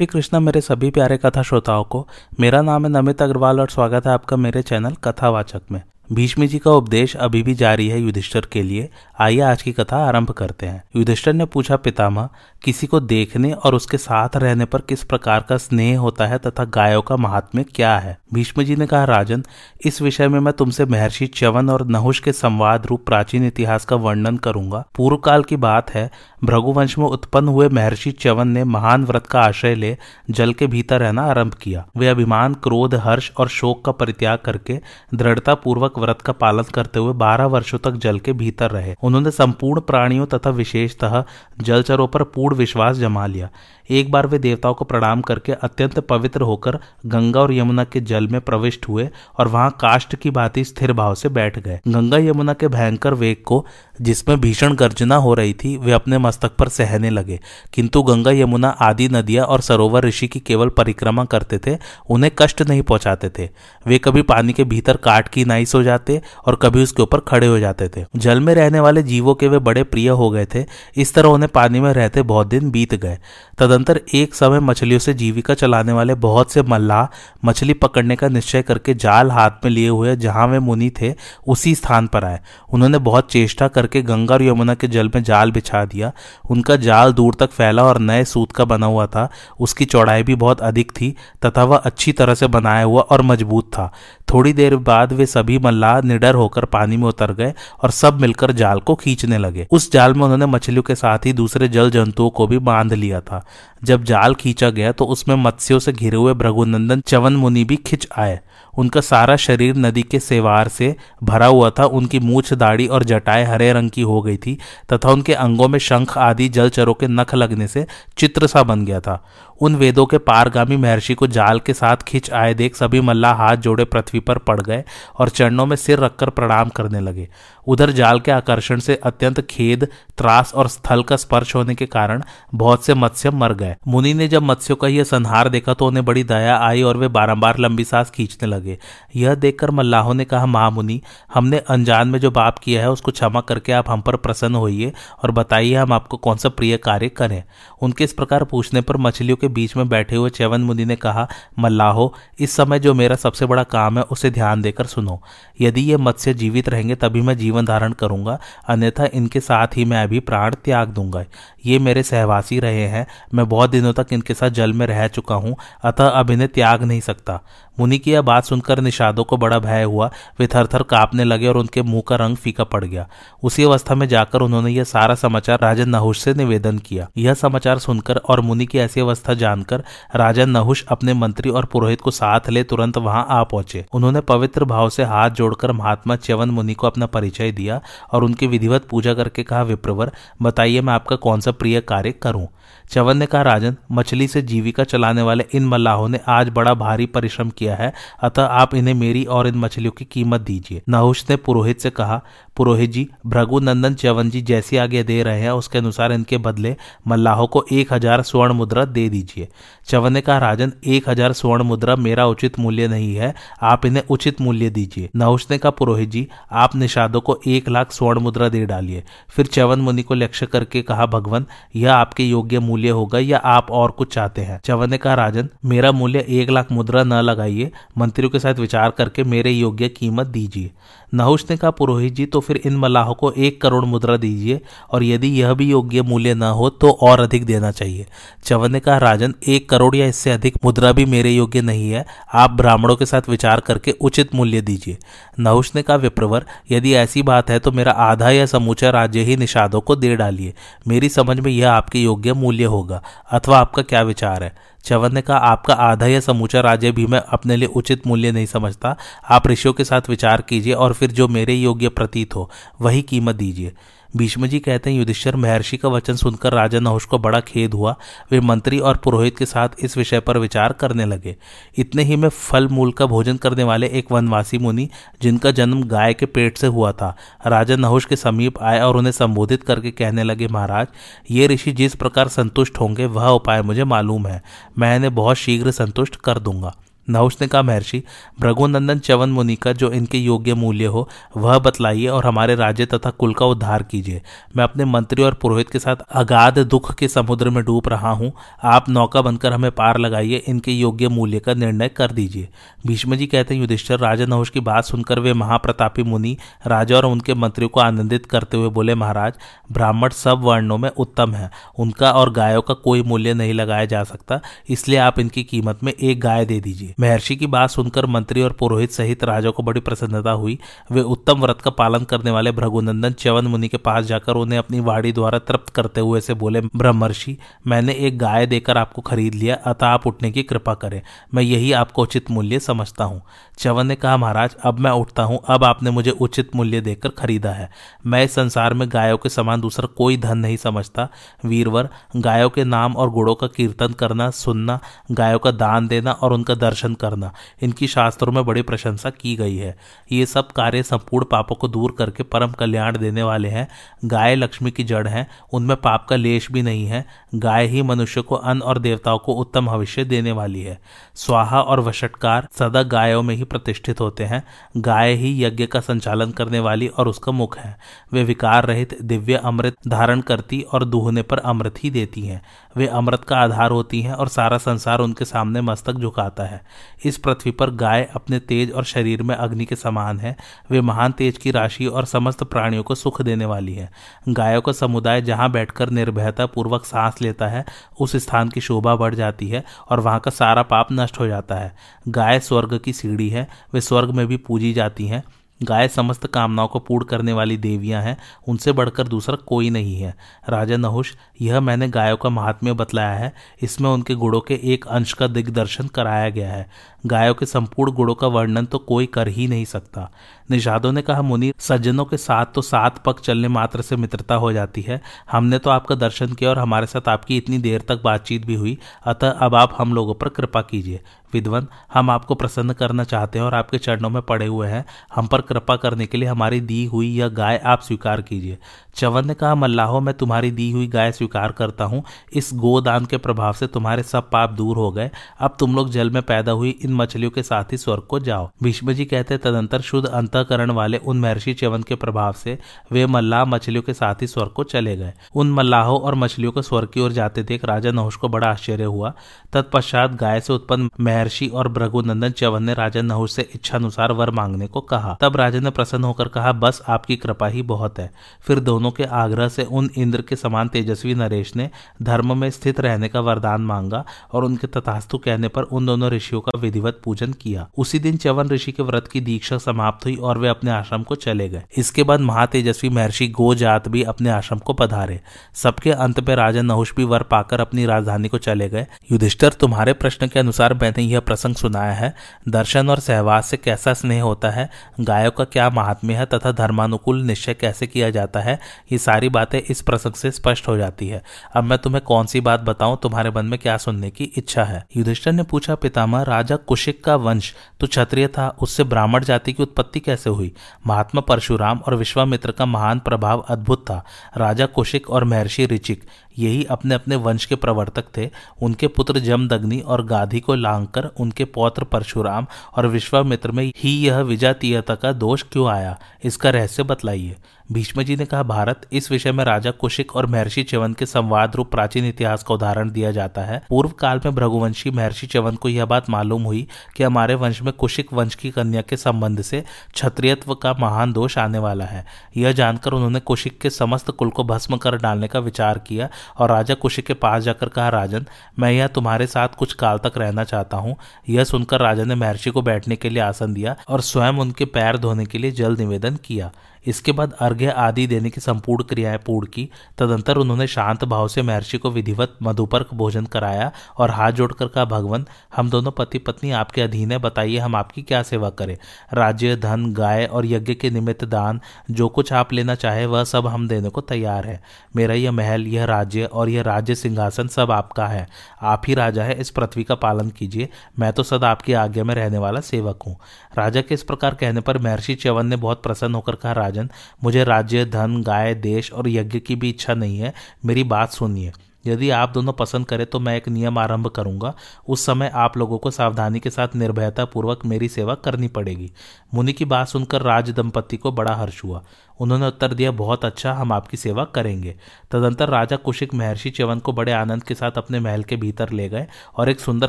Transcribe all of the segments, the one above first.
श्री कृष्णा मेरे सभी प्यारे कथा श्रोताओं को, मेरा नाम है नमित अग्रवाल और स्वागत है आपका मेरे चैनल कथावाचक में। भीष्म जी का उपदेश अभी भी जारी है युधिष्ठर के लिए। आइए आज की कथा आरंभ करते हैं। युधिष्ठर ने पूछा, पितामह, किसी को देखने और उसके साथ रहने पर किस प्रकार का स्नेह होता है तथा गायों का महात्म्य क्या है? भीष्म जी ने कहा, राजन, इस विषय में मैं तुमसे महर्षि च्यवन और नहुष के संवाद रूप प्राचीन इतिहास का वर्णन करूँगा। पूर्व काल की बात है भृगुवंश में उत्पन्न हुए महर्षि च्यवन ने महान व्रत का आश्रय ले, जल के भीतर रहना आरंभ किया। वे अभिमान, क्रोध, हर्ष और शोक का परित्याग करके दृढ़ता पूर्वक व्रत का पालन करते हुए बारह वर्षों तक जल के भीतर रहे। उन्होंने संपूर्ण प्राणियों तथा विशेषतः जलचरों पर पूर्ण विश्वास जमा लिया। एक बार वे देवताओं को प्रणाम करके अत्यंत पवित्र होकर गंगा और यमुना के जल में प्रविष्ट हुए और वहाँ काष्ट की भांति स्थिर भाव से बैठ गए। गंगा यमुना के भयंकर वेग को, जिसमें भीषण गर्जना हो रही थी, वे अपने मस्तक पर सहने लगे। किंतु गंगा, यमुना आदि नदियाँ और सरोवर ऋषि की केवल परिक्रमा करते थे, उन्हें कष्ट नहीं पहुंचाते थे। वे कभी पानी के भीतर काट की नाइस हो जाते और कभी उसके ऊपर खड़े हो जाते थे। जल में रहने वाले जीवों के वे बड़े प्रिय हो गए थे। इस तरह उन्हें पानी में रहते बहुत दिन बीत गए। तदंतर एक समय मछलियों से जीविका चलाने वाले बहुत से मल्लाह मछली पकड़ने का निश्चय करके जाल हाथ में लिए हुए जहाँ वे मुनि थे, उसी स्थान पर आए। उन्होंने बहुत चेष्टा करके गंगा और यमुना के जल में जाल बिछा दिया। उनका जाल दूर तक फैला और नए सूत का बना हुआ था। उसकी चौड़ाई भी बहुत अधिक थी, तथा वह अच्छी तरह से बनाया हुआ और मज़बूत था। थोड़ी देर बाद वे सभी मल्लाह निडर होकर पानी में उतर गए और सब मिलकर जाल को खींचने लगे। उस जाल में उन्होंने मछलियों के साथ ही दूसरे जल जंतुओं को भी बाँध लिया था। जब जाल खींचा गया तो उसमें मत्स्यों से घिरे हुए भ्रघुनंदन चवन मुनि भी खिंच आए। उनका सारा शरीर नदी के सेवार से भरा हुआ था। उनकी मूछ दाढ़ी और जटाएँ हरे रंग की हो गई थी, तथा उनके अंगों में शंख आदि जलचरों के नख लगने से चित्र सा बन गया था। उन वेदों के पारगामी महर्षि को जाल के साथ खिंच आए देख सभी मल्ला हाथ जोड़े पृथ्वी पर पड़ गए और चरणों में सिर रखकर प्रणाम करने लगे। उधर जाल के आकर्षण से अत्यंत खेद, त्रास और स्थल का स्पर्श होने के कारण बहुत से मत्स्य मर गए। मुनि ने जब मत्स्यों का यह संहार देखा तो उन्हें बड़ी दया आई और वे बारंबार लंबी सांस खींचने लगे। यह देखकर मल्लाहों ने कहा, महामुनि, हमने अनजान में जो पाप किया है, उसको क्षमा करके आप हम पर प्रसन्न होइए और बताइए हम आपको कौन सा प्रिय कार्य करें। उनके इस प्रकार पूछने पर मछलियों के बीच में बैठे हुए चैवन मुनि ने कहा, मल्लाहो, इस समय जो मेरा सबसे बड़ा काम है, उसे ध्यान देकर सुनो। यदि ये मत्स्य जीवित रहेंगे, तभी मैं जीवन धारण करूँगा, अन्यथा इनके साथ ही मैं अभी प्राण त्याग दूँगा। ये मेरे सहवासी रहे हैं। मैं बहुत दिनों तक इनके साथ जल में रह चुका हूँ, अतः अब इन्हें त्याग नहीं सकता। मुनि की यह बात सुनकर निषादों को बड़ा भय हुआ। वे थर थर कांपने लगे और उनके मुँह का रंग फीका पड़ गया। उसी अवस्था में जाकर उन्होंने यह सारा समाचार राजा नहुष से निवेदन किया। यह समाचार सुनकर और मुनि की ऐसी अवस्था जानकर राजा नहुष अपने मंत्री और पुरोहित को साथ ले तुरंत वहाँ आ पहुँचे। उन्होंने पवित्र भाव से हाथ जोड़कर महात्मा च्यवन मुनि को अपना परिचय दिया और उनकी विधिवत पूजा करके कहा, विप्रवर, बताइए मैं आपका कौन सा प्रिय कार्य करूँ? चवन ने कहा, राजन, मछली से जीविका चलाने वाले इन मल्लाहों ने आज बड़ा भारी परिश्रम किया है। अतः आप इन्हें मेरी और इन मछलियों की कीमत दीजिए। नहुष ने पुरोहित से कहा, पुरोहित जी भृगु नंदन च्यवन जी जैसी आगे दे रहे हैं, उसके अनुसार इनके बदले मल्लाहों को एक हज़ार स्वर्ण मुद्रा दे दीजिए। चवन ने कहा, राजन, एक हज़ार स्वर्ण मुद्रा मेरा उचित मूल्य नहीं है, आप इन्हें उचित मूल्य दीजिए। नहुष ने कहा, पुरोहित जी, आप निषादों को एक लाख स्वर्ण मुद्रा दे डालिए। फिर चवन मुनि को लक्ष्य करके कहा, भगवान, यह आपके योग्य मूल्य होगा या आप और कुछ चाहते हैं? चवन ने कहा, राजन, मेरा मूल्य एक लाख मुद्रा न लगाइए मंत्रियों के साथ विचार करके मेरे योग्य कीमत दीजिए। नहुष ने कहा, पुरोहित जी तो फिर इन मलाहों को एक करोड़ मुद्रा दीजिए, और यदि यह भी योग्य मूल्य न हो तो और अधिक देना चाहिए। चवन ने कहा, राजन, एक करोड़ या इससे अधिक मुद्रा भी मेरे योग्य नहीं है। आप ब्राह्मणों के साथ विचार करके उचित मूल्य दीजिए। नहुष ने कहा, विप्रवर, यदि ऐसी बात है तो मेरा आधा या समूचा राज्य ही निषादों को दे डालिए। मेरी समझ में यह आपके योग्य मूल्य होगा, अथवा आपका क्या विचार है? चवन ने कहा आपका आधा या समूचा राज्य भी मैं अपने लिए उचित मूल्य नहीं समझता। आप ऋषियों के साथ विचार कीजिए और फिर जो मेरे योग्य प्रतीत हो, वही कीमत दीजिए। भीष्म जी कहते हैं, युधिष्ठर, महर्षि का वचन सुनकर राजा नहुष को बड़ा खेद हुआ। वे मंत्री और पुरोहित के साथ इस विषय पर विचार करने लगे। इतने ही में फल मूल का भोजन करने वाले एक वनवासी मुनि, जिनका जन्म गाय के पेट से हुआ था, राजा नहुष के समीप आए और उन्हें संबोधित करके कहने लगे, महाराज, ये ऋषि जिस प्रकार संतुष्ट होंगे, वह उपाय मुझे मालूम है। मैं इन्हें बहुत शीघ्र संतुष्ट कर दूँगा। नहुष ने कहा महर्षि भृगुनंदन चवन मुनि का जो इनके योग्य मूल्य हो, वह बतलाइए और हमारे राज्य तथा कुल का उद्धार कीजिए। मैं अपने मंत्री और पुरोहित के साथ अगाध दुख के समुद्र में डूब रहा हूँ। आप नौका बनकर हमें पार लगाइए, इनके योग्य मूल्य का निर्णय कर दीजिए। भीष्म जी कहते हैं, युधिष्ठर, राजा नहुष की बात सुनकर वे महाप्रतापी मुनि, राजा और उनके मंत्रियों को आनंदित करते हुए बोले, महाराज, ब्राह्मण सब वर्णों में उत्तम है। उनका और गायों का कोई मूल्य नहीं लगाया जा सकता, इसलिए आप इनकी कीमत में एक गाय दे दीजिए। महर्षि की बात सुनकर मंत्री और पुरोहित सहित राजा को बड़ी प्रसन्नता हुई। वे उत्तम व्रत का पालन करने वाले भृगुनंदन च्यवन मुनि के पास जाकर उन्हें अपनी वाड़ी द्वारा तृप्त करते हुए से बोले, ब्रह्मर्षि, मैंने एक गाय देकर आपको खरीद लिया, अतः आप उठने की कृपा करें। मैं यही आपको उचित मूल्य समझता हूँ। च्यवन ने कहा, महाराज, अब मैं उठता हूँ, अब आपने मुझे उचित मूल्य देकर खरीदा है। मैं इस संसार में गायों के समान दूसरा कोई धन नहीं समझता। वीरवर, गायों के नाम और गुणों का कीर्तन करना, सुनना, गायों का दान देना और उनका दर्शन करना। इनकी शास्त्रों में बड़ी प्रशंसा की गई है। ये सब कार्य संपूर्ण पापों को दूर करके परम कल्याण देने वाले हैं। गाय, लक्ष्मी की जड़ है। उनमें पाप का लेश भी नहीं है। गाय ही मनुष्य को अन्न और देवताओं को उत्तम भविष्य देने वाली है। स्वाहा और वशटकार सदा गायों में ही प्रतिष्ठित होते हैं। गाय ही यज्ञ का संचालन करने वाली और उसका मुख है। वे विकार रहित दिव्य अमृत धारण करती और दूहने पर अमृत ही देती हैं। वे अमृत का आधार होती हैं और सारा संसार उनके सामने मस्तक झुकाता है। इस पृथ्वी पर गाय अपने तेज और शरीर में अग्नि के समान है। वे महान तेज की राशि और समस्त प्राणियों को सुख देने वाली है। गायों का समुदाय जहाँ बैठकर निर्भयता पूर्वक सांस लेता है, उस स्थान की शोभा बढ़ जाती है और वहाँ का सारा पाप नष्ट हो जाता है। गाय स्वर्ग की सीढ़ी है। वे स्वर्ग में भी पूजी जाती हैं। गाय समस्त कामनाओं को पूर्ण करने वाली देवियाँ हैं, उनसे बढ़कर दूसरा कोई नहीं है। राजा नहुष, यह मैंने गायों का महात्म्य बतलाया है, इसमें उनके गुड़ों के एक अंश का दिग्दर्शन कराया गया है। गायों के संपूर्ण गुणों का वर्णन तो कोई कर ही नहीं सकता। निषादों ने कहा, मुनि, सज्जनों के साथ तो सात पग चलने मात्र से मित्रता हो जाती है। हमने तो आपका दर्शन किया और हमारे साथ आपकी इतनी देर तक बातचीत भी हुई। अतः अब आप हम लोगों पर कृपा कीजिए। विद्वन, हम आपको प्रसन्न करना चाहते हैं और आपके चरणों में पड़े हुए हैं। हम पर कृपा करने के लिए हमारी दी हुई यह गाय आप स्वीकार कीजिए। चवन ने कहा, मल्लाहो, मैं तुम्हारी दी हुई गाय स्वीकार करता हूँ। इस गोदान के प्रभाव से तुम्हारे सब पाप दूर हो गए। अब तुम लोग जल में पैदा हुई इन मछलियों के साथ ही स्वर्ग को जाओ। भीष्म जी कहते, तदंतर शुद्ध अंतकरण वाले उन महर्षि चवन के प्रभाव से वे मल्लाह मछलियों के साथ ही स्वर्ग को चले गए। उन मल्लाहों और मछलियों को स्वर्ग की ओर जाते देख राजा नहुष को बड़ा आश्चर्य हुआ। तत्पश्चात गाय से उत्पन्न महर्षि और भृगुनंदन चवन ने राजा नहुष से इच्छानुसार वर मांगने को कहा। तब राजा ने प्रसन्न होकर कहा, बस आपकी कृपा ही बहुत है। फिर दोनों के आग्रह से उन इंद्र के समान तेजस्वी नरेश ने धर्म में स्थित रहने का वरदान मांगा और उनके तथास्तु कहने पर उन दोनों ऋषियों का विधिवत पूजन किया। उसी दिन चवन ऋषि के व्रत की दीक्षा समाप्त हुई और वे अपने आश्रम को चले गए। इसके बाद महातेजस्वी महर्षि गोजात भी अपने आश्रम को पधारे। सबके अंत में राजा नहुष भी वर पाकर अपनी राजधानी को चले गए। युधिष्ठर, तुम्हारे प्रश्न के अनुसार मैंने यह प्रसंग सुनाया है। दर्शन और सहवास से कैसा स्नेह होता है? गायों का क्या महात्म्य है तथा धर्मानुकूल निश्चय कैसे किया जाता है? ये सारी बातें इस प्रसंग से स्पष्ट हो जाती है। अब मैं तुम्हें कौन सी बात बताऊँ? तुम्हारे मन में क्या सुनने की इच्छा है? युधिष्ठर ने पूछा, पितामह, राजा कुशिक का वंश तो क्षत्रिय था, उससे ब्राह्मण जाति की उत्पत्ति कैसे हुई? महात्मा परशुराम और विश्वामित्र का महान प्रभाव अद्भुत था। राजा कुशिक और महर्षि ऋचिक, यही अपने अपने वंश के प्रवर्तक थे। उनके पुत्र जमदग्नि और गाधी को लांघकर उनके पौत्र परशुराम और विश्वामित्र में ही यह विजातीयता का दोष क्यों आया? इसका रहस्य बतलाइए। भीष्म जी ने कहा, भारत, इस विषय में राजा कुशिक और महर्षि चवन के संवाद रूप प्राचीन इतिहास का उदाहरण दिया जाता है। पूर्व काल में भ्रघुवंशी महर्षि चवन को यह बात मालूम हुई कि हमारे वंश में कुशिक वंश की कन्या के संबंध से क्षत्रियत्व का महान दोष आने वाला है। यह जानकर उन्होंने कुशिक के समस्त कुल को भस्म कर डालने का विचार किया और राजा कुशिक के पास जाकर कहा, राजन, मैं यह तुम्हारे साथ कुछ काल तक रहना चाहता हूँ। यह सुनकर राजा ने महर्षि को बैठने के लिए आसन दिया और स्वयं उनके पैर धोने के लिए जल निवेदन किया। इसके बाद अर्घ्य आदि देने की संपूर्ण क्रियाएँ पूर्ण की। तदंतर उन्होंने शांत भाव से महर्षि को विधिवत मधुपर भोजन कराया और हाथ जोड़कर कहा, भगवान, हम दोनों पति पत्नी आपके अधीन है, बताइए हम आपकी क्या सेवा करें? राज्य, धन, गाय और यज्ञ के निमित्त दान, जो कुछ आप लेना चाहे, वह सब हम देने को तैयार है। मेरा यह महल, यह राज्य और यह राज्य सिंहासन सब आपका है। आप ही राजा है, इस पृथ्वी का पालन कीजिए। मैं तो सदा आपकी आज्ञा में रहने वाला सेवक हूँ। राजा के इस प्रकार कहने पर महर्षि च्यवन ने बहुत प्रसन्न होकर कहा राजन, मुझे राज्य, धन, गाय, देश और यज्ञ की भी इच्छा नहीं है। मेरी बात सुनिए। यदि आप दोनों पसंद करें तो मैं एक नियम आरंभ करूँगा। उस समय आप लोगों को सावधानी के साथ निर्भयता पूर्वक मेरी सेवा करनी पड़ेगी। मुनि की बात सुनकर राज दंपति को बड़ा हर्ष हुआ। उन्होंने उत्तर दिया, बहुत अच्छा हम आपकी सेवा करेंगे। तदंतर राजा कुशिक महर्षि च्यवन को बड़े आनंद के साथ अपने महल के भीतर ले गए और एक सुंदर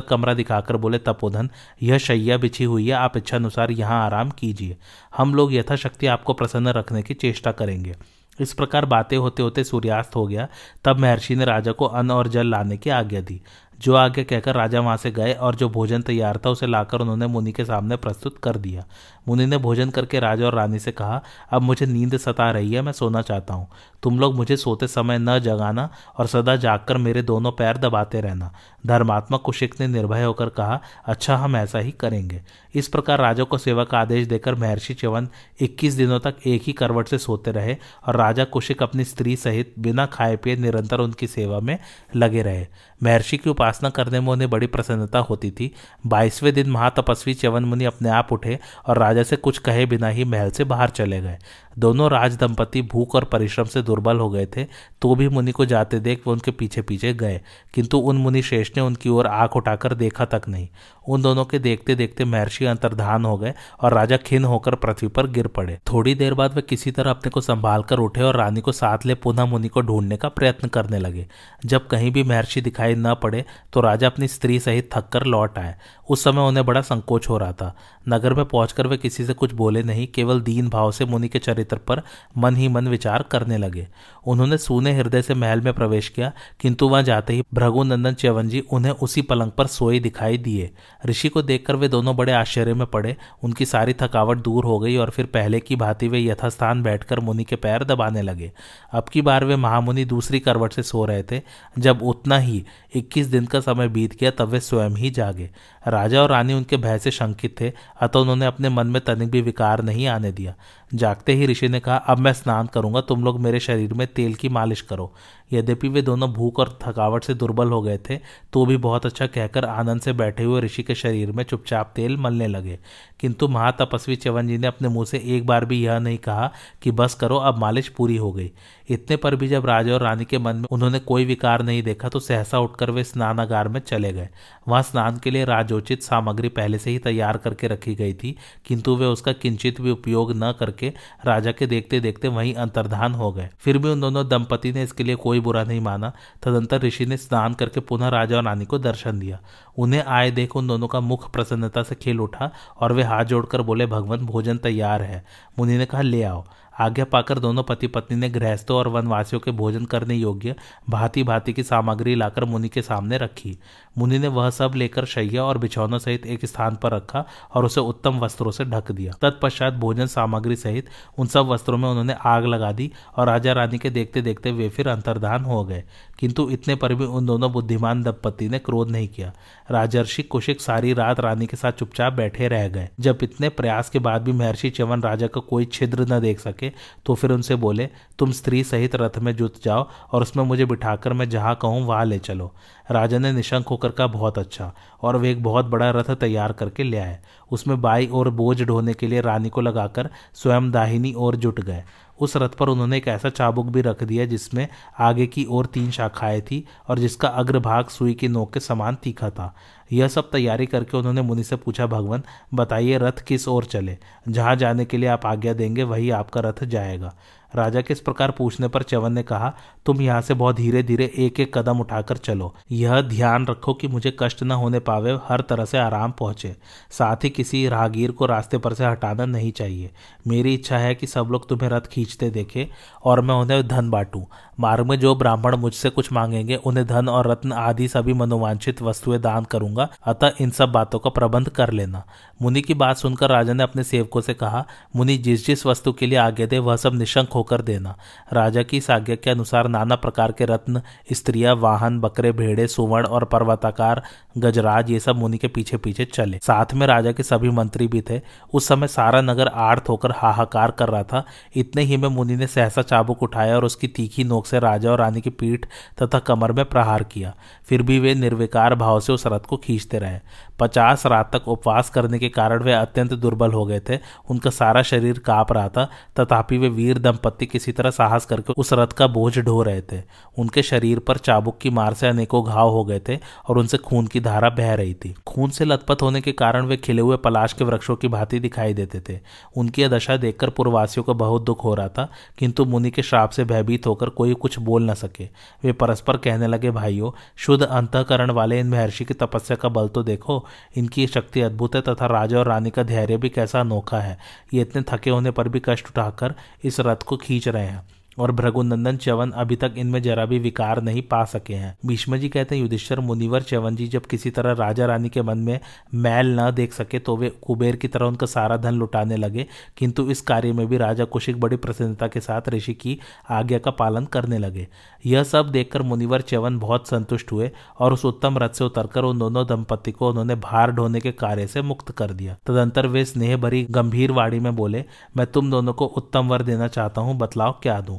कमरा दिखाकर बोले, तपोधन, यह शैया बिछी हुई है, आप इच्छानुसार यहाँ आराम कीजिए। हम लोग यथाशक्ति आपको प्रसन्न रखने की चेष्टा करेंगे। इस प्रकार बातें होते होते सूर्यास्त हो गया। तब महर्षि ने राजा को अन्न और जल लाने की आज्ञा दी। जो आगे कहकर राजा वहाँ से गए और जो भोजन तैयार था उसे लाकर उन्होंने मुनि के सामने प्रस्तुत कर दिया। मुनि ने भोजन करके राजा और रानी से कहा, अब मुझे नींद सता रही है, मैं सोना चाहता हूँ। तुम लोग मुझे सोते समय न जगाना और सदा जागकर मेरे दोनों पैर दबाते रहना। धर्मात्मा कुशिक ने निर्भय होकर कहा अच्छा हम ऐसा ही करेंगे। इस प्रकार राजा को सेवा का आदेश देकर महर्षि च्यवन 21 दिनों तक एक ही करवट से सोते रहे और राजा कुशिक अपनी स्त्री सहित बिना खाए पिए निरंतर उनकी सेवा में लगे रहे। महर्षि की उपासना करने में उन्हें बड़ी प्रसन्नता होती थी। बाईसवें दिन महातपस्वी च्यवन मुनि अपने आप उठे और राजा से कुछ कहे बिना ही महल से बाहर चले गए। दोनों राज दंपति भूख और परिश्रम से दुर्बल हो गए थे तो भी मुनि को जाते देख वो उनके पीछे पीछे गए। किंतु उन मुनि शेष ने उनकी ओर आँख उठाकर देखा तक नहीं। उन दोनों के देखते देखते महर्षि अंतर्धान हो गए और राजा खिन होकर पृथ्वी पर गिर पड़े। थोड़ी देर बाद वे किसी तरह अपने को संभाल कर उठे और रानी को साथ ले पुनः मुनि को ढूँढने का प्रयत्न करने लगे। जब कहीं भी महर्षि दिखाई न पड़े तो राजा अपनी स्त्री सहित थक कर लौट आए। उस समय उन्हें बड़ा संकोच हो रहा था। नगर में पहुंचकर वे किसी से कुछ बोले नहीं, केवल दीन भाव से मुनि के चरित्र पर मन ही मन विचार करने लगे। उन्होंने सूने हृदय से महल में प्रवेश किया, किंतु वहाँ जाते ही भृगुनंदन च्यवन जी उन्हें उसी पलंग पर सोए दिखाई दिए। ऋषि को देखकर वे दोनों बड़े आश्चर्य में पड़े। उनकी सारी थकावट दूर हो गई और फिर पहले की भांति वे यथास्थान बैठकर मुनि के पैर दबाने लगे। अब की बार वे महामुनि दूसरी करवट से सो रहे थे। जब उतना ही इक्कीस दिन का समय बीत गया, तब वे स्वयं ही जागे। राजा और रानी उनके भय से शंकित थे, अतः उन्होंने अपने मन में तनिक भी विकार नहीं आने दिया। जागते ही ऋषि ने कहा, अब मैं स्नान करूँगा, तुम लोग मेरे शरीर में तेल की मालिश करो। यद्यपि वे दोनों भूख और थकावट से दुर्बल हो गए थे तो भी बहुत अच्छा कहकर आनंद से बैठे हुए ऋषि के शरीर में चुपचाप तेल मलने लगे। किंतु महातपस्वी च्यवन जी ने अपने मुँह से एक बार भी यह नहीं कहा कि बस करो, अब मालिश पूरी हो गई। इतने पर भी जब राजा और रानी के मन में उन्होंने कोई विकार नहीं देखा तो सहसा उठकर वे स्नानागार में चले गए। वहाँ स्नान के लिए राजोचित सामग्री पहले से ही तैयार करके रखी गई थी, किंतु वे उसका किंचित भी उपयोग न करके राजा के देखते देखते वहीं अंतर्धान हो गए। फिर भी उन दोनों दंपति ने इसके लिए कोई बुरा नहीं माना। तदंतर ऋषि ने स्नान करके पुनः राजा और रानी को दर्शन दिया। उन्हें आए देख उन दोनों का मुख प्रसन्नता से खेल उठा और वे हाथ जोड़कर बोले, भगवान, भोजन तैयार है। मुनि ने कहा, ले आओ। आज्ञा पाकर दोनों पति पत्नी ने गृहस्थों और वनवासियों के भोजन करने योग्य भांति भांति की सामग्री लाकर मुनि के सामने रखी। मुनि ने वह सब लेकर शैया और बिछौनों सहित एक स्थान पर रखा और उसे उत्तम वस्त्रों से ढक दिया। तत्पश्चात भोजन सामग्री सहित उन सब वस्त्रों में उन्होंने आग लगा दी और राजा रानी के देखते देखते वे फिर अंतर्धान हो गए। किंतु इतने पर भी उन दोनों बुद्धिमान दंपति ने क्रोध नहीं किया। राजर्षि कुशिक सारी रात रानी के साथ चुपचाप बैठे रह गए। जब इतने प्रयास के बाद भी महर्षि चवन राजा का को कोई छिद्र न देख सके तो फिर उनसे बोले, तुम स्त्री सहित रथ में जुट जाओ और उसमें मुझे बिठाकर मैं जहाँ कहूँ वहाँ ले चलो। राजा ने निशंक होकर कहा, बहुत अच्छा। और वे एक बहुत बड़ा रथ तैयार करके ले आए। उसमें बाई और बोझ ढोने के लिए रानी को लगाकर स्वयं दाहिनी ओर जुट गए। उस रथ पर उन्होंने एक ऐसा चाबुक भी रख दिया जिसमें आगे की ओर तीन शाखाएँ थी और जिसका अग्रभाग सुई की नोक के समान तीखा था। यह सब तैयारी करके उन्होंने मुनि से पूछा, भगवान, बताइए रथ किस ओर चले? जहाँ जाने के लिए आप आज्ञा देंगे, वही आपका रथ जाएगा। राजा के इस प्रकार पूछने पर चवन ने कहा, तुम यहाँ से बहुत धीरे धीरे एक एक कदम उठाकर चलो। यह ध्यान रखो कि मुझे कष्ट न होने पावे, हर तरह से आराम पहुँचे। साथ ही किसी राहगीर को रास्ते पर से हटाना नहीं चाहिए। मेरी इच्छा है कि सब लोग तुम्हें रथ खींचते देखे और मैं उन्हें धन बांटूं। मार्ग में जो ब्राह्मण मुझसे कुछ मांगेंगे, उन्हें धन और रत्न आदि सभी मनोवांछित वस्तुएँ दान करूँगा। अतः इन सब बातों का प्रबंध कर लेना। मुनि की बात सुनकर राजा ने अपने सेवकों से कहा, मुनि जिस जिस वस्तु के लिए आगे दे, वह सब निशंक होकर देना। राजा की इस आज्ञा के अनुसार नाना प्रकार के रत्न, स्त्रियाँ, वाहन, बकरे, भेड़े, सुवर्ण और पर्वताकार, गजराज, ये सब मुनि के पीछे पीछे चले। साथ में राजा के सभी मंत्री भी थे। उस समय सारा नगर आर्थ होकर हाहाकार कर रहा था। इतने ही में मुनि ने सहसा चाबुक उठाया और उसकी तीखी नोक से राजा और रानी की पीठ तथा कमर में प्रहार किया। फिर भी वे निर्विकार भाव से उस रथ को खींचते रहे। पचास रात तक उपवास करने के कारण वे अत्यंत दुर्बल हो गए थे। उनका सारा शरीर काँप रहा था। तथापि वे वीर दंपत्ति किसी तरह साहस करके उस रथ का बोझ ढो रहे थे। उनके शरीर पर चाबुक की मार से अनेकों घाव हो गए थे और उनसे खून की धारा बह रही थी। खून से लथपथ होने के कारण वे खिले हुए पलाश के वृक्षों की भांति दिखाई देते थे। उनकी दशा देखकर पूर्ववासियों को बहुत दुख हो रहा था, किंतु मुनि के श्राप से भयभीत होकर कोई कुछ बोल न सके। वे परस्पर कहने लगे, भाइयों, शुद्ध अंतकरण वाले इन महर्षि की तपस्या का बल तो देखो। इनकी शक्ति अद्भुत है तथा राजा और रानी का धैर्य भी कैसा अनोखा है। ये इतने थके होने पर भी कष्ट उठाकर इस रथ को खींच रहे हैं। और भृगुनंदन च्यवन अभी तक इनमें जरा भी विकार नहीं पा सके हैं। भीष्म जी कहते हैं, युधिष्ठर, मुनिवर च्यवन जी जब किसी तरह राजा रानी के मन में मैल न देख सके तो वे कुबेर की तरह उनका सारा धन लुटाने लगे। किंतु इस कार्य में भी राजा कुशिक बड़ी प्रसन्नता के साथ ऋषि की आज्ञा का पालन करने लगे। यह सब देखकर मुनिवर च्यवन बहुत संतुष्ट हुए और उस उत्तम रथ से उतरकर उन दोनों दंपति को उन्होंने भार ढोने के कार्य से मुक्त कर दिया। तदंतर वे स्नेह भरी गंभीर वाणी में बोले, मैं तुम दोनों को उत्तम वर देना चाहता हूँ, बतलाओ क्या दूँ?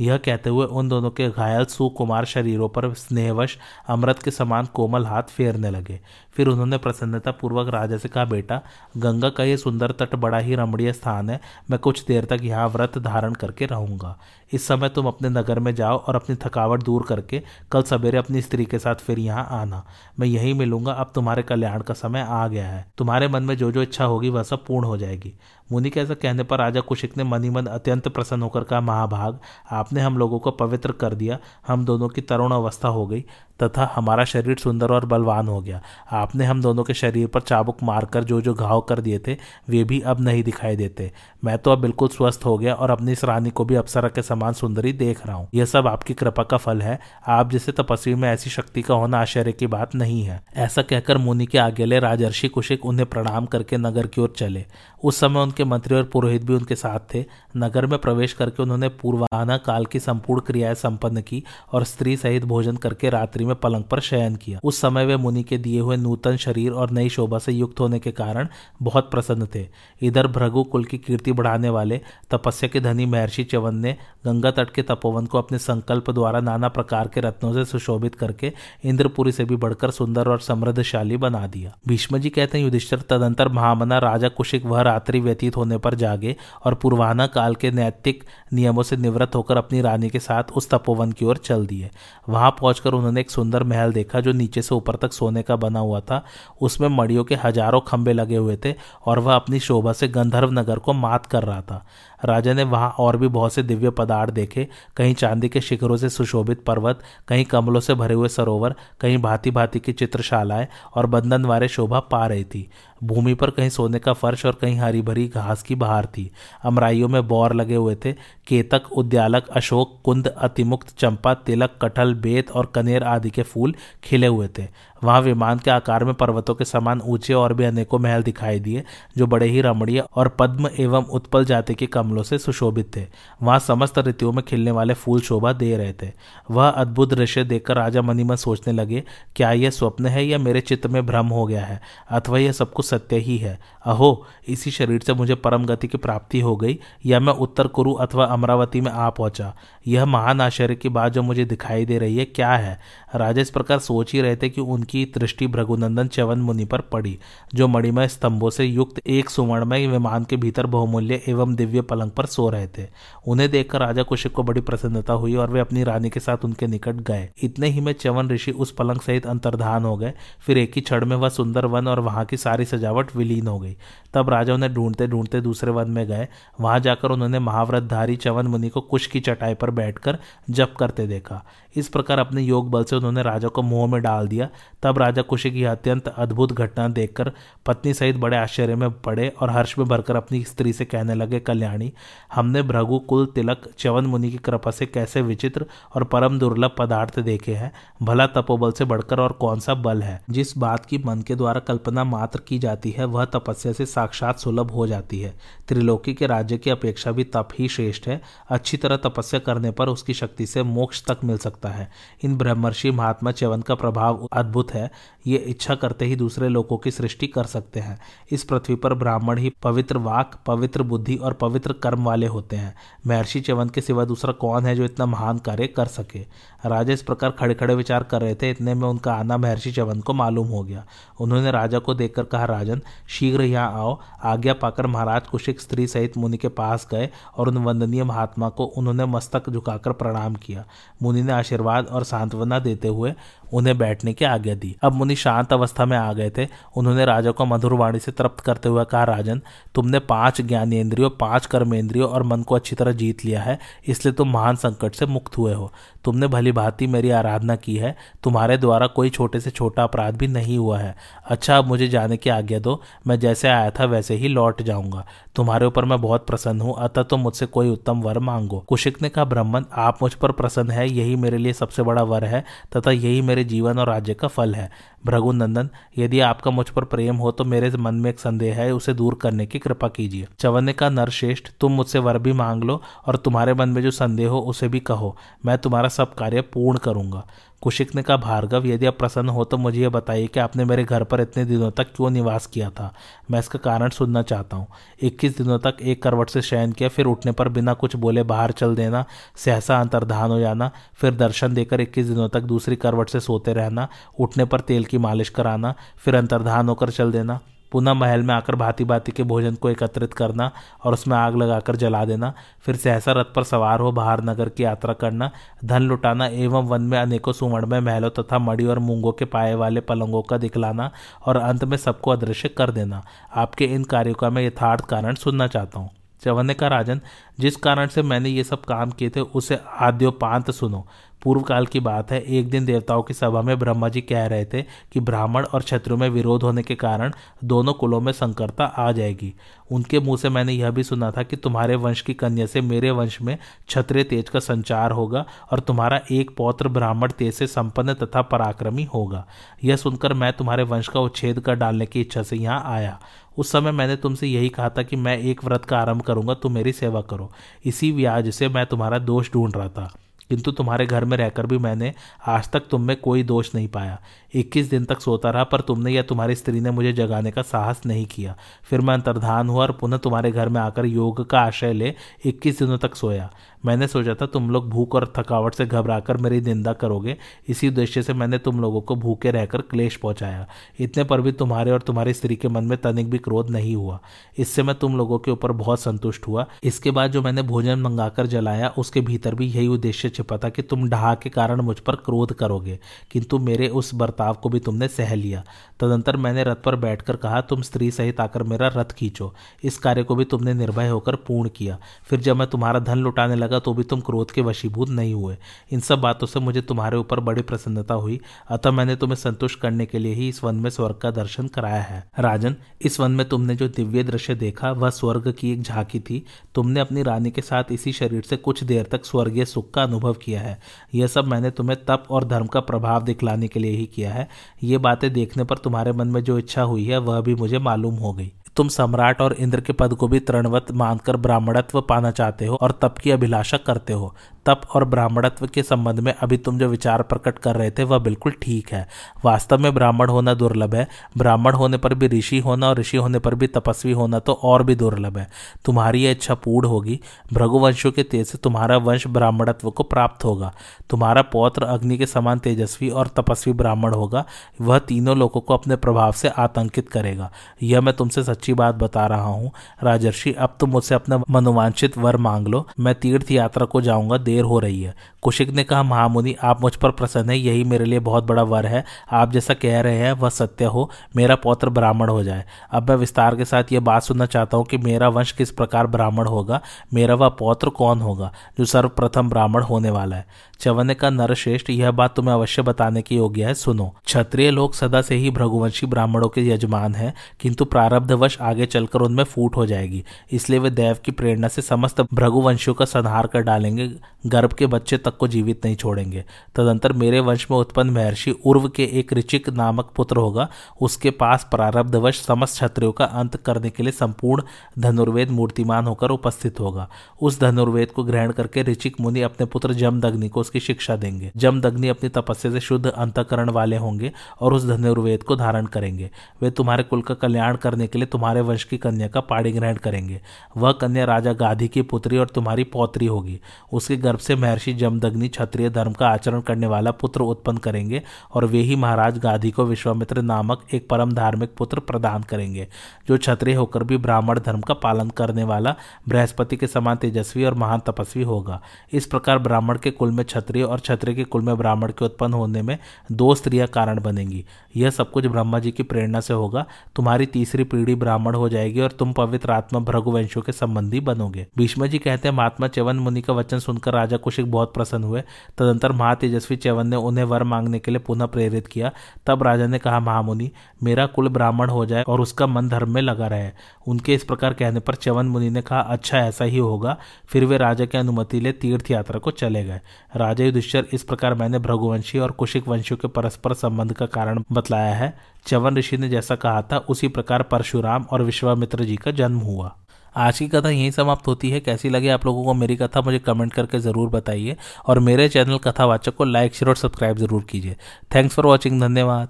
यह कहते हुए उन दोनों के घायल सुकुमार शरीरों पर स्नेहवश अमृत के समान कोमल हाथ फेरने लगे। फिर उन्होंने प्रसन्नता पूर्वक राजा से कहा, बेटा, गंगा का यह सुंदर तट बड़ा ही रमणीय स्थान है। मैं कुछ देर तक यहाँ व्रत धारण करके रहूँगा। इस समय तुम अपने नगर में जाओ और अपनी थकावट दूर करके कल सवेरे अपनी स्त्री के साथ फिर यहाँ आना। मैं यही मिलूँगा, अब तुम्हारे कल्याण का समय आ गया है। तुम्हारे मन में जो जो इच्छा होगी वह सब पूर्ण हो जाएगी। मुनि के ऐसा कहने पर राजा कुशिक ने मनी मन अत्यंत प्रसन्न होकर कहा, महाभाग आपने हम लोगों को पवित्र कर दिया हम दोनों की तरुण अवस्था हो गई। तथा हमारा शरीर सुंदर और बलवान हो गया। आपने हम दोनों के शरीर पर चाबुक मारकर जो जो घाव कर दिए थे, वे भी अब नहीं दिखाई देते। मैं तो अब बिल्कुल स्वस्थ हो गया और अपनी इस रानी को भी अप्सरा के समान सुंदरी देख रहा हूँ। यह सब आपकी कृपा का फल है। आप जैसे तपस्वी में ऐसी शक्ति का होना आश्चर्य की बात नहीं है। ऐसा कहकर मुनि के आगे ले राजर्षि कुशिक उन्हें प्रणाम करके नगर की ओर चले। उस समय उनके मंत्री और पुरोहित भी उनके साथ थे। नगर में प्रवेश करके उन्होंने पूर्वाना काल की संपूर्ण क्रियाएँ संपन्न की और स्त्री सहित भोजन करके रात्रि में पलंग पर शयन किया। उस समय वे मुनि के दिए हुए नूतन शरीर और नई शोभा से युक्त होने के कारण बहुत प्रसन्न थे। इधर भृगु कुल की कीर्ति बढ़ाने वाले तपस्या के धनी महर्षि चवन ने गंगा तट के तपोवन को अपने संकल्प द्वारा नाना प्रकार के रत्नों से सुशोभित करके इंद्रपुरी से भी बढ़कर सुंदर और समृद्धशाली बना दिया। भीष्म जी कहते हैं, युधिष्ठर, तदंतर महामना राजा कुशिक वह रात्रि व्यतीत होने पर जागे और पूर्वाना काल के नैतिक नियमों से निवृत्त होकर अपनी रानी के साथ उस तपोवन की ओर चल दिए। वहाँ पहुंचकर उन्होंने एक सुंदर महल देखा जो नीचे से ऊपर तक सोने का बना हुआ था। उसमें मड़ियों के हज़ारों खंबे लगे हुए थे और वह अपनी शोभा से गंधर्व नगर को मात कर रहा था। राजा ने वहाँ और भी बहुत से दिव्य पदार्थ देखे। कहीं चांदी के शिखरों से सुशोभित पर्वत, कहीं कमलों से भरे हुए सरोवर, कहीं भांति भांति की चित्रशालाएँ और बंधन वारे शोभा पा रही थी। भूमि पर कहीं सोने का फर्श और कहीं हरी भरी घास की बहार थी। अमराइयों में बौर लगे हुए थे। केतक, उद्यालक, अशोक, कुंद, अतिमुक्त चंपा, तिलक, कटहल, बेत और कनेर आदि के फूल खिले हुए थे। वहाँ विमान के आकार में पर्वतों के समान ऊँचे और भी अनेकों महल दिखाई दिए, जो बड़े ही रमणीय और पद्म एवं उत्पल जाति के कमलों से सुशोभित थे। वहाँ समस्त ऋतुओं में खिलने वाले फूल शोभा दे रहे थे। वह अद्भुत दृश्य देखकर राजा मनीमन सोचने लगे, क्या यह स्वप्न है या मेरे चित्त में भ्रम हो गया है? अथवा यह सब कुछ सत्य ही है? अहो, इसी शरीर से मुझे परम गति की प्राप्ति हो गई, या मैं उत्तर कुरु अथवा अमरावती में आ पहुँचा? यह महान आश्चर्य की बात जो मुझे दिखाई दे रही है, क्या है? राजा इस प्रकार सोच ही रहे थे कि उनकी दृष्टि भृगुनंदन चवन मुनि पर पड़ी, जो मणिमय स्तंभों से युक्त एक सुवर्णमय विमान के भीतर बहुमूल्य एवं दिव्य पलंग पर सो रहे थे। उन्हें देखकर राजा कुशिक को बड़ी प्रसन्नता हुई और वे अपनी रानी के साथ उनके निकट गए। इतने ही में चवन ऋषि उस पलंग सहित अंतर्धान हो गए। फिर एक ही क्षण में वह सुंदर वन और वहाँ की सारी सजावट विलीन हो गई। तब राजा उन्हें ढूंढते ढूंढते दूसरे वन में गए। वहाँ जाकर उन्होंने महाव्रतधारी चवन मुनि को कुश की चटाई पर बैठकर जप करते देखा। इस प्रकार अपने योग बल से उन्होंने राजा को मुँह में डाल दिया। तब राजा कुशी की अत्यंत अद्भुत घटना देखकर पत्नी सहित बड़े आश्चर्य में पड़े और हर्ष में भरकर अपनी स्त्री से कहने लगे, कल्याणी, हमने भृगु कुल तिलक चवन मुनि की कृपा से कैसे विचित्र और परम दुर्लभ पदार्थ देखे हैं? भला तपोबल से बढ़कर और कौन सा बल है? जिस बात की मन के द्वारा कल्पना मात्र की जाती है, वह तपस्या से साक्षात सुलभ हो जाती है। त्रिलोकी के राज्य की अपेक्षा भी तप ही श्रेष्ठ है। अच्छी तरह तपस्या करने पर उसकी शक्ति से मोक्ष तक मिल सकता है। इन ब्रह्मर्षि महात्मा च्यवन का प्रभाव अद्भुत है। ये इच्छा करते ही दूसरे लोगों की सृष्टि कर सकते हैं। इस पृथ्वी पर ब्राह्मण ही पवित्र वाक, पवित्र बुद्धि और पवित्र कर्म वाले होते हैं। महर्षि च्यवन के सिवा दूसरा कौन है जो इतना महान कार्य कर सके? राजा इस प्रकार खड़े खड़े विचार कर रहे थे। इतने में उनका आना महर्षि चवन को मालूम हो गया। उन्होंने राजा को देखकर कहा, राजन, शीघ्र यहाँ आओ। आज्ञा पाकर महाराज कुशिक स्त्री सहित मुनि के पास गए और उन वंदनीय महात्मा को उन्होंने मस्तक झुकाकर प्रणाम किया। मुनि ने आशीर्वाद और सांत्वना देते हुए उन्हें बैठने की आज्ञा दी। अब मुनि शांत अवस्था में आ गए थे। उन्होंने राजा को मधुर वाणी से तृप्त करते हुए कहा, राजन, तुमने पाँच ज्ञानेन्द्रियों, पाँच कर्मेंद्रियों और मन को अच्छी तरह जीत लिया है, इसलिए तुम महान संकट से मुक्त हुए हो। तुमने भली भांति मेरी आराधना की है, तुम्हारे द्वारा कोई छोटे से छोटा अपराध भी नहीं हुआ है। अच्छा अब मुझे जाने की आज्ञा दो, मैं जैसे आया था वैसे ही लौट जाऊँगा। तुम्हारे ऊपर मैं बहुत प्रसन्न हूँ, अतः तुम मुझसे कोई उत्तम वर मांगो। कुशिक ने कहा ब्राह्मण आप मुझ पर प्रसन्न है, यही मेरे लिए सबसे बड़ा वर है, तथा यही मेरे जीवन और राज्य का फल है। भृगुनंदन यदि आपका मुझ पर प्रेम हो तो मेरे मन में एक संदेह है, उसे दूर करने की कृपा कीजिए। चवन ने कहा नरश्रेष्ठ तुम मुझसे वर भी मांग लो, और तुम्हारे मन में जो संदेह हो, उसे भी कहो। मैं तुम्हारा सब कार्य पूर्ण करूँगा। कुशिक ने कहा, भार्गव, यदि आप प्रसन्न हो तो मुझे यह बताइए कि आपने मेरे घर पर इतने दिनों तक क्यों निवास किया था? मैं इसका कारण सुनना चाहता हूँ। इक्कीस दिनों तक एक करवट से शयन किया, फिर उठने पर बिना कुछ बोले बाहर चल देना, सहसा अंतर्धान हो जाना, फिर दर्शन देकर इक्कीस दिनों तक दूसरी करवट से सोते रहना, उठने पर तेल की मालिश कराना, फिर अंतर्धान होकर चल देना। पुनः महल में आकर भांति भांति के भोजन को एकत्रित करना और उसमें आग लगाकर जला देना, फिर सहसा रथ पर सवार हो बाहर नगर की यात्रा करना, धन लुटाना एवं वन में अनेकों सुवर्णमय महलों तथा मड़ी और मूंगों के पाए वाले पलंगों का दिखलाना और अंत में सबको अदृश्य कर देना। आपके इन कार्यों का मैं यथार्थ कारण सुनना चाहता हूँ। चवन ने कहा राजन, जिस कारण से मैंने ये सब काम किए थे, उसे आद्योपांत सुनो। पूर्व काल की बात है, एक दिन देवताओं की सभा में ब्रह्मा जी कह रहे थे कि ब्राह्मण और क्षत्रियों में विरोध होने के कारण दोनों कुलों में संकरता आ जाएगी। उनके मुँह से मैंने यह भी सुना था कि तुम्हारे वंश की कन्या से मेरे वंश में क्षत्रिय तेज का संचार होगा और तुम्हारा एक पौत्र ब्राह्मण तेज से संपन्न तथा पराक्रमी होगा। यह सुनकर मैं तुम्हारे वंश का उच्छेद कर डालने की इच्छा से यहाँ आया। उस समय मैंने तुमसे यही कहा था कि मैं एक व्रत का आरंभ करूँगा, तुम मेरी सेवा करो। इसी व्याज से मैं तुम्हारा दोष ढूंढ रहा था। किंतु तुम्हारे घर में रहकर भी मैंने आज तक तुम में कोई दोष नहीं पाया। इक्कीस दिन तक सोता रहा, पर तुमने या तुम्हारी स्त्री ने मुझे जगाने का साहस नहीं किया। फिर मैं अंतर्धान हुआ और पुनः तुम्हारे घर में आकर योग का आशय ले इक्कीस दिनों तक सोया। मैंने सोचा था, तुम लोग भूख और थकावट से घबराकर मेरी निंदा करोगे। इसी उद्देश्य से मैंने तुम लोगों को भूखे रहकर क्लेश पहुँचाया। इतने पर भी तुम्हारे और तुम्हारी स्त्री के मन में तनिक भी क्रोध नहीं हुआ। इससे मैं तुम लोगों के ऊपर बहुत संतुष्ट हुआ। इसके बाद जो मैंने भोजन मंगाकर जलाया, उसके भीतर भी यही उद्देश्य छिपा था कि तुम ढहा के कारण मुझ पर क्रोध करोगे। किंतु मेरे उस बर्ताव को भी तुमने सह लिया। तदंतर मैंने रथ पर बैठकर कहा, तुम स्त्री सहित आकर मेरा रथ खींचो। इस कार्य को भी तुमने निर्भय होकर पूर्ण किया। फिर जब मैं तुम्हारा धन लुटाने लगा तो भी तुम क्रोध के वशीभूत नहीं हुए। इन सब बातों से मुझे तुम्हारे ऊपर बड़ी प्रसन्नता हुई। अतः मैंने तुम्हें संतुष्ट करने के लिए ही इस वन में स्वर्ग का दर्शन कराया है। राजन, इस वन में तुमने जो दिव्य दृश्य देखा, वह स्वर्ग की एक झांकी थी। तुमने अपनी रानी के साथ इसी शरीर से कुछ देर तक स्वर्गीय सुख का अनुभव किया है। यह सब मैंने तुम्हें तप और धर्म का प्रभाव दिखलाने के लिए ही किया है। ये बातें देखने पर तुम्हारे मन में जो इच्छा हुई है, वह भी मुझे मालूम हो गई। तुम सम्राट और इंद्र के पद को भी तृणवत मानकर ब्राह्मणत्व पाना चाहते हो और तप की अभिलाषा करते हो। तप और ब्राह्मणत्व के संबंध में अभी तुम जो विचार प्रकट कर रहे थे, वह बिल्कुल ठीक है। वास्तव में ब्राह्मण होना दुर्लभ है। ब्राह्मण होने पर भी ऋषि होना और ऋषि होने पर भी तपस्वी होना तो और भी दुर्लभ है। तुम्हारी यह इच्छा पूर्ण होगी। भृगुवंशों के तेज से तुम्हारा वंश ब्राह्मणत्व को प्राप्त होगा। तुम्हारा पौत्र अग्नि के समान तेजस्वी और तपस्वी ब्राह्मण होगा। वह तीनों लोगों को अपने प्रभाव से आतंकित करेगा। यह मैं तुमसे सच्ची बात बता रहा हूँ। राजर्षि, अब तुम मुझसे अपना मनोवांछित वर मांग लो। मैं तीर्थ यात्रा को जाऊँगा, देर हो रही है। कुशिक ने कहा, महामुनि, आप मुझ पर प्रसन्न है, यही मेरे लिए बहुत बड़ा वर है। आप जैसा कह रहे हैं, वह सत्य हो, मेरा पौत्र ब्राह्मण हो जाए। अब मैं विस्तार के साथ ये बात सुनना चाहता हूँ कि मेरा वंश किस प्रकार ब्राह्मण होगा, मेरा वह पौत्र कौन होगा, जो सर्वप्रथम ब्राह्मण होने वाला है। चवन का नरश्रेष्ठ, यह बात तुम्हें अवश्य बताने की योग्य है, सुनो। क्षत्रिय लोग सदा से ही भृगुवंशी ब्राह्मणों के यजमान है, किंतु प्रारब्धवश आगे चलकर उनमें फूट हो जाएगी। इसलिए वे देव की प्रेरणा से समस्त भृगुवंशियों का संहार कर डालेंगे, गर्भ के बच्चे तक को जीवित नहीं छोड़ेंगे। तदंतर मेरे वंश में उत्पन्न महर्षि उर्व के एक ऋचिक नामक पुत्र होगा। उसके पास प्रारब्धवश समस्त क्षत्रियों का अंत करने के लिए संपूर्ण धनुर्वेद मूर्तिमान होकर उपस्थित होगा। उस धनुर्वेद को ग्रहण करके ऋचिक मुनि अपने पुत्र जमदग्नि को उसकी शिक्षा देंगे। जमदग्नि अपनी तपस्या से शुद्ध अंतकरण वाले होंगे और उस धनुर्वेद को धारण करेंगे। वे तुम्हारे कुल का कल्याण करने के लिए तुम्हारे तुम्हारे वंश की कन्या का पाड़ी ग्रहण करेंगे। वह कन्या राजा गाधी की पुत्री और तुम्हारी पौत्री होगी। उसके गर्भ से महर्षि जमदग्नि क्षत्रिय धर्म का आचरण करने वाला पुत्र उत्पन्न करेंगे और वे ही महाराज गाधी को विश्वामित्र नामक एक परम धार्मिक पुत्र प्रदान करेंगे, जो क्षत्रिय होकर भी ब्राह्मण धर्म का पालन करने वाला बृहस्पति के समान तेजस्वी और महान तपस्वी होगा। इस प्रकार ब्राह्मण के कुल में क्षत्रिय और क्षत्रिय के कुल में ब्राह्मण के उत्पन्न होने में दो स्त्रियाँ कारण बनेंगी। यह सब कुछ ब्रह्मा जी की प्रेरणा से होगा। तुम्हारी तीसरी पीढ़ी ब्राह्मण हो जाएगी और तुम पवित्र आत्मा भृगुवंशों के संबंधी बनोगे। भीष्म जी कहते हैं, महात्मा चवन मुनि का वचन सुनकर राजा कुशिक बहुत प्रसन्न हुए। तदंतर महातेजस्वी चवन ने उन्हें वर मांगने के लिए पुनः प्रेरित किया। तब राजा ने कहा, महामुनि, मेरा कुल ब्राह्मण हो जाए और उसका मन धर्म में लगा रहे। उनके इस प्रकार कहने पर चवन मुनि ने कहा अच्छा ऐसा ही होगा। फिर वे राजा की अनुमति ले तीर्थ यात्रा को चले गए। राजा युधिष्ठर, इस प्रकार मैंने भ्रघुवंशी और कुशिक वंशियों के परस्पर संबंध का कारण बतलाया है। चवन ऋषि ने जैसा कहा था, उसी प्रकार परशुराम और विश्वामित्र जी का जन्म हुआ। आज की कथा यहीं समाप्त होती है। कैसी लगी आप लोगों को मेरी कथा, मुझे कमेंट करके ज़रूर बताइए। और मेरे चैनल कथावाचक को लाइक, शेयर और सब्सक्राइब ज़रूर कीजिए। थैंक्स फॉर वॉचिंग, धन्यवाद।